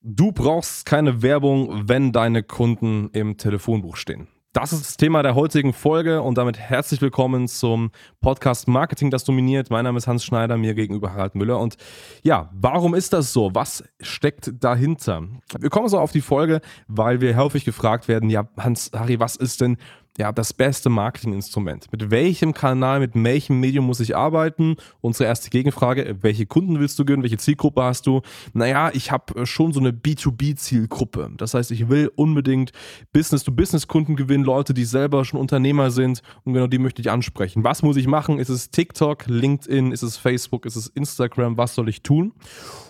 Du brauchst keine Werbung, wenn deine Kunden im Telefonbuch stehen. Das ist das Thema der heutigen Folge und damit herzlich willkommen zum Podcast Marketing, das dominiert. Mein Name ist Hans Schneider, mir gegenüber Harald Müller. Und ja, warum ist das so? Was steckt dahinter? Wir kommen so auf die Folge, weil wir häufig gefragt werden, ja, Hans, Harry, was ist denn ja, das beste Marketinginstrument. Mit welchem Kanal, mit welchem Medium muss ich arbeiten? Unsere erste Gegenfrage, welche Kunden willst du gewinnen, welche Zielgruppe hast du? Naja, ich habe äh, schon so eine B2B-Zielgruppe. Das heißt, ich will unbedingt Business-to-Business-Kunden gewinnen, Leute, die selber schon Unternehmer sind und genau die möchte ich ansprechen. Was muss ich machen? Ist es TikTok, LinkedIn, ist es Facebook, ist es Instagram? Was soll ich tun?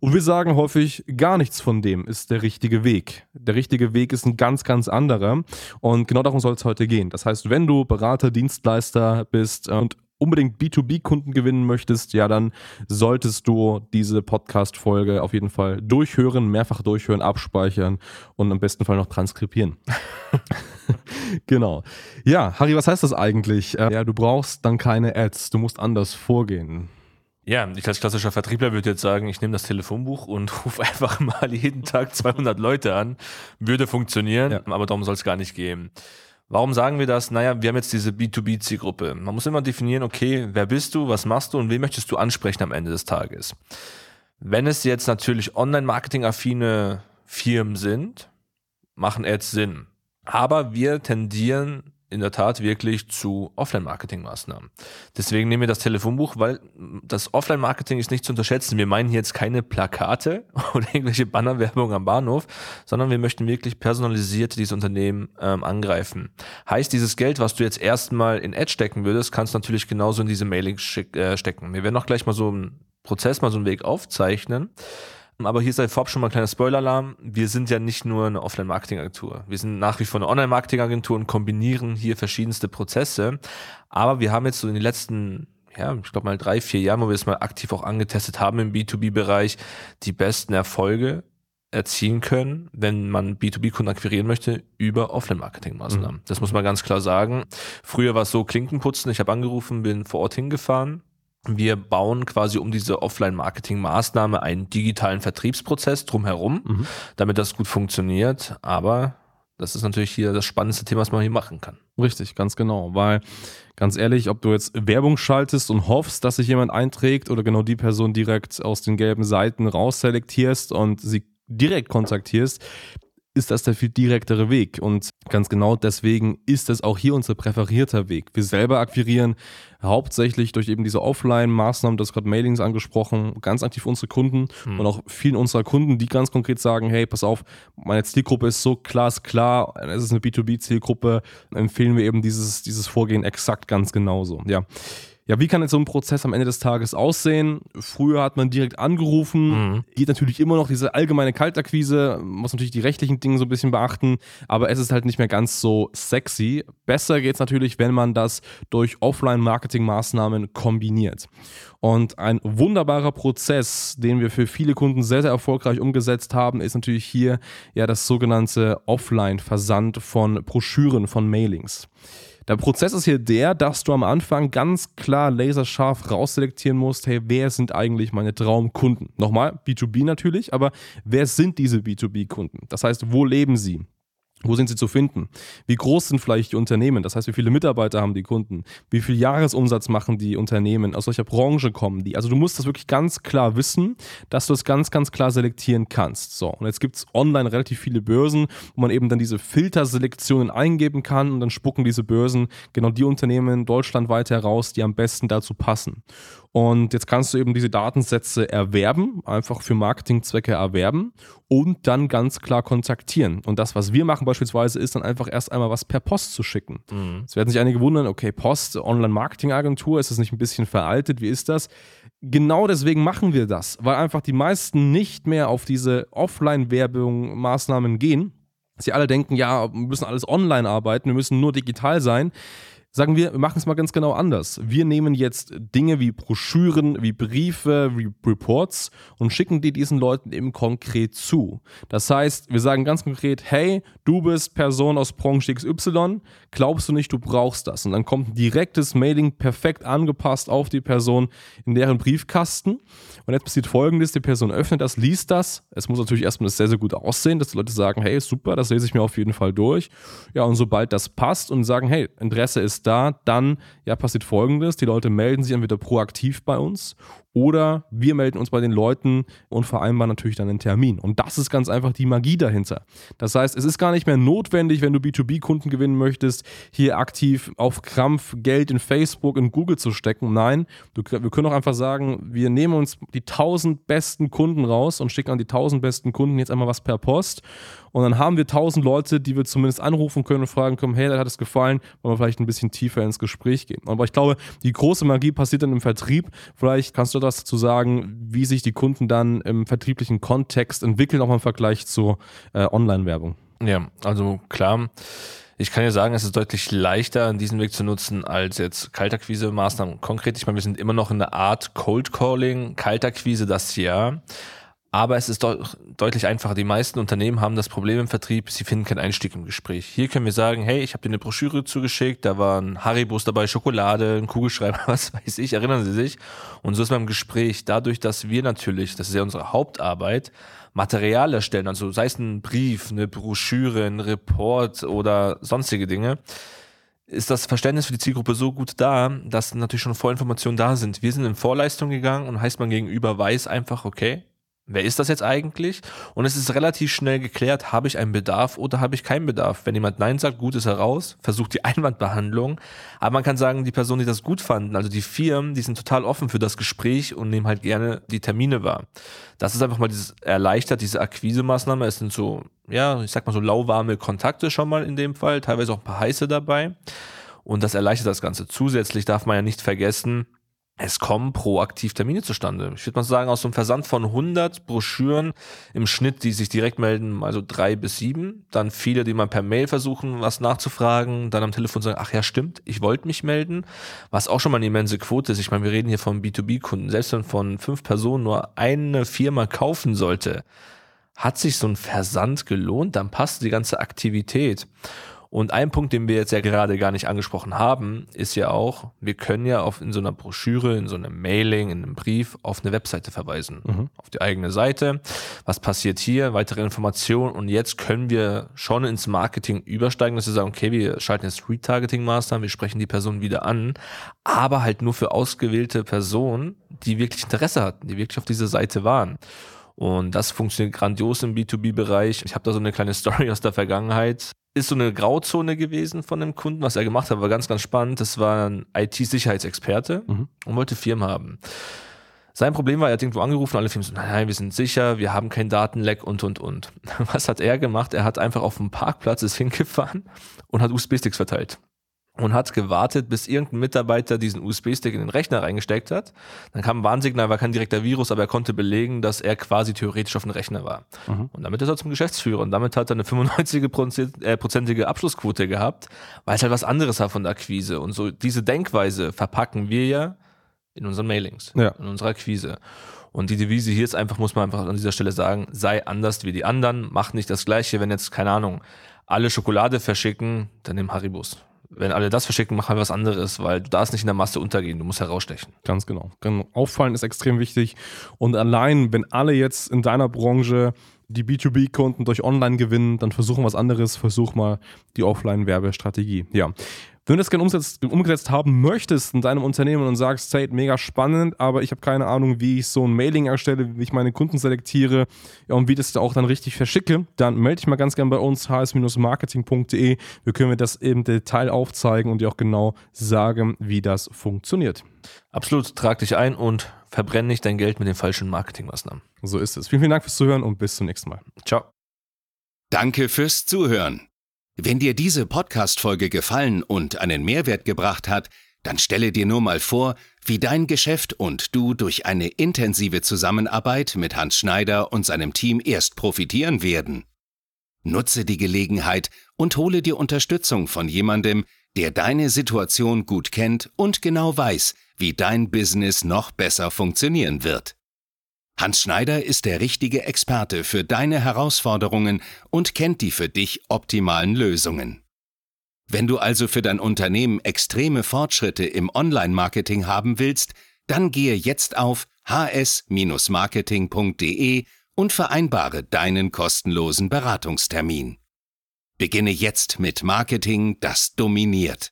Und wir sagen häufig, gar nichts von dem ist der richtige Weg. Der richtige Weg ist ein ganz, ganz anderer. Und genau darum soll es heute gehen. Das heißt, wenn du Berater, Dienstleister bist und unbedingt B2B-Kunden gewinnen möchtest, ja, dann solltest du diese Podcast-Folge auf jeden Fall durchhören, mehrfach durchhören, abspeichern und im besten Fall noch transkribieren. genau. Ja, Harry, was heißt das eigentlich? Äh, ja, du brauchst dann keine Ads, du musst anders vorgehen. Ja, ich als klassischer Vertriebler würde jetzt sagen, ich nehme das Telefonbuch und rufe einfach mal jeden Tag 200 Leute an. Würde funktionieren, ja. aber darum soll es gar nicht gehen. Warum sagen wir das? Naja, wir haben jetzt diese B2B-Zielgruppe. Man muss immer definieren, okay, wer bist du, was machst du und wen möchtest du ansprechen am Ende des Tages. Wenn es jetzt natürlich Online-Marketing-affine Firmen sind, machen Ads Sinn. Aber wir tendieren in der Tat wirklich zu Offline-Marketing-Maßnahmen. Deswegen nehmen wir das Telefonbuch, weil das Offline-Marketing ist nicht zu unterschätzen. Wir meinen jetzt keine Plakate oder irgendwelche Bannerwerbung am Bahnhof, sondern wir möchten wirklich personalisiert dieses Unternehmen ähm, angreifen. Heißt, dieses Geld, was du jetzt erstmal in Ad stecken würdest, kannst du natürlich genauso in diese Mailing äh, stecken. Wir werden auch gleich mal so einen Prozess, mal so einen Weg aufzeichnen. Aber hier sei vorab schon mal ein kleiner Spoiler-Alarm. Wir sind ja nicht nur eine Offline-Marketing-Agentur. Wir sind nach wie vor eine Online-Marketing-Agentur und kombinieren hier verschiedenste Prozesse. Aber wir haben jetzt so in den letzten ja, ich glaube mal drei, vier Jahren, wo wir es mal aktiv auch angetestet haben im B2B-Bereich, die besten Erfolge erzielen können, wenn man B2B-Kunden akquirieren möchte, über Offline-Marketing-Maßnahmen. Mhm. Das muss man ganz klar sagen. Früher war es so, Klinkenputzen, ich habe angerufen, bin vor Ort hingefahren, wir bauen quasi um diese Offline-Marketing-Maßnahme einen digitalen Vertriebsprozess drumherum, mhm. damit das gut funktioniert. Aber das ist natürlich hier das spannendste Thema, was man hier machen kann. Richtig, ganz genau. Weil, ganz ehrlich, ob du jetzt Werbung schaltest und hoffst, dass sich jemand einträgt oder genau die Person direkt aus den gelben Seiten rausselektierst und sie direkt kontaktierst, ist das der viel direktere Weg. Und ganz genau deswegen ist es auch hier unser präferierter Weg. Wir selber akquirieren hauptsächlich durch eben diese Offline-Maßnahmen, das gerade Mailings angesprochen, ganz aktiv unsere Kunden mhm. und auch vielen unserer Kunden, die ganz konkret sagen, hey, pass auf, meine Zielgruppe ist so klar, ist klar, es ist eine B2B-Zielgruppe, empfehlen wir eben dieses, dieses Vorgehen exakt ganz genauso. Ja. Ja, wie kann jetzt so ein Prozess am Ende des Tages aussehen? Früher hat man direkt angerufen, mhm. geht natürlich immer noch diese allgemeine Kaltakquise, muss natürlich die rechtlichen Dinge so ein bisschen beachten, aber es ist halt nicht mehr ganz so sexy. Besser geht es natürlich, wenn man das durch Offline-Marketing-Maßnahmen kombiniert. Und ein wunderbarer Prozess, den wir für viele Kunden sehr, sehr erfolgreich umgesetzt haben, ist natürlich hier ja das sogenannte Offline-Versand von Broschüren, von Mailings. Der Prozess ist hier der, dass du am Anfang ganz klar laserscharf rausselektieren musst, hey, wer sind eigentlich meine Traumkunden? Nochmal, B2B natürlich, aber wer sind diese B2B-Kunden? Das heißt, wo leben sie? Wo sind sie zu finden? Wie groß sind vielleicht die Unternehmen? Das heißt, wie viele Mitarbeiter haben die Kunden? Wie viel Jahresumsatz machen die Unternehmen? Aus welcher Branche kommen die? Also du musst das wirklich ganz klar wissen, dass du es ganz, ganz klar selektieren kannst. So, und jetzt gibt es online relativ viele Börsen, wo man eben dann diese Filterselektionen eingeben kann und dann spucken diese Börsen genau die Unternehmen deutschlandweit heraus, die am besten dazu passen. Und jetzt kannst du eben diese Datensätze erwerben, einfach für Marketingzwecke erwerben und dann ganz klar kontaktieren. Und das, was wir machen beispielsweise, ist dann einfach erst einmal was per Post zu schicken. Mhm. Jetzt werden sich einige wundern, okay, Post, Online-Marketing-Agentur, ist das nicht ein bisschen veraltet? Wie ist das? genau deswegen machen wir das, weil einfach die meisten nicht mehr auf diese Offline-Werbung Maßnahmen gehen. Sie alle denken, ja, wir müssen alles online arbeiten, wir müssen nur digital sein sagen wir, wir machen es mal ganz genau anders. Wir nehmen jetzt Dinge wie Broschüren, wie Briefe, wie Reports und schicken die diesen Leuten eben konkret zu. Das heißt, wir sagen ganz konkret, hey, du bist Person aus Branche XY, glaubst du nicht, du brauchst das? Und dann kommt ein direktes Mailing perfekt angepasst auf die Person in deren Briefkasten. Und jetzt passiert folgendes, die Person öffnet das, liest das. Es muss natürlich erstmal sehr, sehr gut aussehen, dass die Leute sagen, hey, super, das lese ich mir auf jeden Fall durch. Ja, und sobald das passt und sagen, hey, Interesse ist da, dann ja, passiert folgendes: Die Leute melden sich entweder proaktiv bei uns oder wir melden uns bei den Leuten und vereinbaren natürlich dann einen Termin. Und das ist ganz einfach die Magie dahinter. Das heißt, es ist gar nicht mehr notwendig, wenn du B2B-Kunden gewinnen möchtest, hier aktiv auf Krampf Geld in Facebook und Google zu stecken. Nein, du, wir können auch einfach sagen, wir nehmen uns die 1000 besten Kunden raus und schicken an die 1000 besten Kunden jetzt einmal was per Post. Und dann haben wir 1000 Leute, die wir zumindest anrufen können und fragen können, hey, da hat es gefallen, wollen wir vielleicht ein bisschen tiefer ins Gespräch gehen. Aber ich glaube, die große Magie passiert dann im Vertrieb. Vielleicht kannst du etwas dazu sagen, wie sich die Kunden dann im vertrieblichen Kontext entwickeln, auch im Vergleich zur äh, Online-Werbung. Ja, also klar. Ich kann ja sagen, es ist deutlich leichter, diesen Weg zu nutzen, als jetzt Kaltakquise-Maßnahmen. Konkret, ich meine, wir sind immer noch in der Art Cold Calling, Kaltakquise das ja. Aber es ist doch deutlich einfacher. Die meisten Unternehmen haben das Problem im Vertrieb, sie finden keinen Einstieg im Gespräch. Hier können wir sagen, hey, ich habe dir eine Broschüre zugeschickt, da waren Haribos dabei, Schokolade, ein Kugelschreiber, was weiß ich, erinnern Sie sich? Und so ist man im Gespräch. Dadurch, dass wir natürlich, das ist ja unsere Hauptarbeit, Material erstellen, also sei es ein Brief, eine Broschüre, ein Report oder sonstige Dinge, ist das Verständnis für die Zielgruppe so gut da, dass natürlich schon Vorinformationen da sind. Wir sind in Vorleistung gegangen und heißt man gegenüber weiß einfach, okay, wer ist das jetzt eigentlich? Und es ist relativ schnell geklärt, habe ich einen Bedarf oder habe ich keinen Bedarf. Wenn jemand Nein sagt, gut ist heraus, versucht die Einwandbehandlung. Aber man kann sagen, die Personen, die das gut fanden, also die Firmen, die sind total offen für das Gespräch und nehmen halt gerne die Termine wahr. Das ist einfach mal dieses erleichtert, diese Akquise-Maßnahme. Es sind so, ja, ich sag mal so lauwarme Kontakte schon mal in dem Fall, teilweise auch ein paar heiße dabei. Und das erleichtert das Ganze. Zusätzlich darf man ja nicht vergessen, es kommen proaktiv Termine zustande. Ich würde mal sagen, aus so einem Versand von 100 Broschüren im Schnitt, die sich direkt melden, also drei bis sieben. Dann viele, die mal per Mail versuchen, was nachzufragen, dann am Telefon sagen, ach ja, stimmt, ich wollte mich melden. Was auch schon mal eine immense Quote ist. Ich meine, wir reden hier von B2B-Kunden. Selbst wenn von fünf Personen nur eine Firma kaufen sollte, hat sich so ein Versand gelohnt, dann passt die ganze Aktivität. Und ein Punkt, den wir jetzt ja gerade gar nicht angesprochen haben, ist ja auch, wir können ja auf, in so einer Broschüre, in so einem Mailing, in einem Brief auf eine Webseite verweisen, mhm. auf die eigene Seite. Was passiert hier? Weitere Informationen. Und jetzt können wir schon ins Marketing übersteigen, dass wir sagen, okay, wir schalten jetzt Retargeting-Maßnahmen, wir sprechen die Person wieder an, aber halt nur für ausgewählte Personen, die wirklich Interesse hatten, die wirklich auf dieser Seite waren. Und das funktioniert grandios im B2B-Bereich. Ich habe da so eine kleine Story aus der Vergangenheit ist so eine Grauzone gewesen von dem Kunden. Was er gemacht hat, war ganz, ganz spannend. Das war ein IT-Sicherheitsexperte mhm. und wollte Firmen haben. Sein Problem war, er hat irgendwo angerufen, alle Firmen so, nein, wir sind sicher, wir haben keinen Datenleck und, und, und. Was hat er gemacht? Er hat einfach auf dem Parkplatz ist hingefahren und hat USB-Sticks verteilt und hat gewartet, bis irgendein Mitarbeiter diesen USB-Stick in den Rechner reingesteckt hat. Dann kam ein Warnsignal, war kein direkter Virus, aber er konnte belegen, dass er quasi theoretisch auf dem Rechner war. Mhm. Und damit ist er zum Geschäftsführer und damit hat er eine 95-prozentige äh, Abschlussquote gehabt, weil es halt was anderes war von der Akquise. Und so diese Denkweise verpacken wir ja in unseren Mailings, ja. in unserer Akquise. Und die Devise hier ist einfach, muss man einfach an dieser Stelle sagen, sei anders wie die anderen, mach nicht das Gleiche. Wenn jetzt, keine Ahnung, alle Schokolade verschicken, dann nimm Haribus wenn alle das verschicken, mach halt was anderes, weil du darfst nicht in der Masse untergehen, du musst herausstechen. Ganz genau. Auffallen ist extrem wichtig. Und allein, wenn alle jetzt in deiner Branche die B2B-Kunden durch Online gewinnen, dann versuchen was anderes, versuch mal die Offline-Werbestrategie. Ja. Wenn du das gerne umsetzt, umgesetzt haben möchtest in deinem Unternehmen und sagst, hey, mega spannend, aber ich habe keine Ahnung, wie ich so ein Mailing erstelle, wie ich meine Kunden selektiere ja, und wie das da auch dann richtig verschicke, dann melde dich mal ganz gerne bei uns, hs-marketing.de. Wir können dir das im Detail aufzeigen und dir auch genau sagen, wie das funktioniert. Absolut, trag dich ein und verbrenne nicht dein Geld mit den falschen Marketingmaßnahmen. So ist es. Vielen, vielen Dank fürs Zuhören und bis zum nächsten Mal. Ciao. Danke fürs Zuhören. Wenn dir diese Podcast-Folge gefallen und einen Mehrwert gebracht hat, dann stelle dir nur mal vor, wie dein Geschäft und du durch eine intensive Zusammenarbeit mit Hans Schneider und seinem Team erst profitieren werden. Nutze die Gelegenheit und hole dir Unterstützung von jemandem, der deine Situation gut kennt und genau weiß, wie dein Business noch besser funktionieren wird. Hans Schneider ist der richtige Experte für deine Herausforderungen und kennt die für dich optimalen Lösungen. Wenn du also für dein Unternehmen extreme Fortschritte im Online-Marketing haben willst, dann gehe jetzt auf hs-marketing.de und vereinbare deinen kostenlosen Beratungstermin. Beginne jetzt mit Marketing, das dominiert.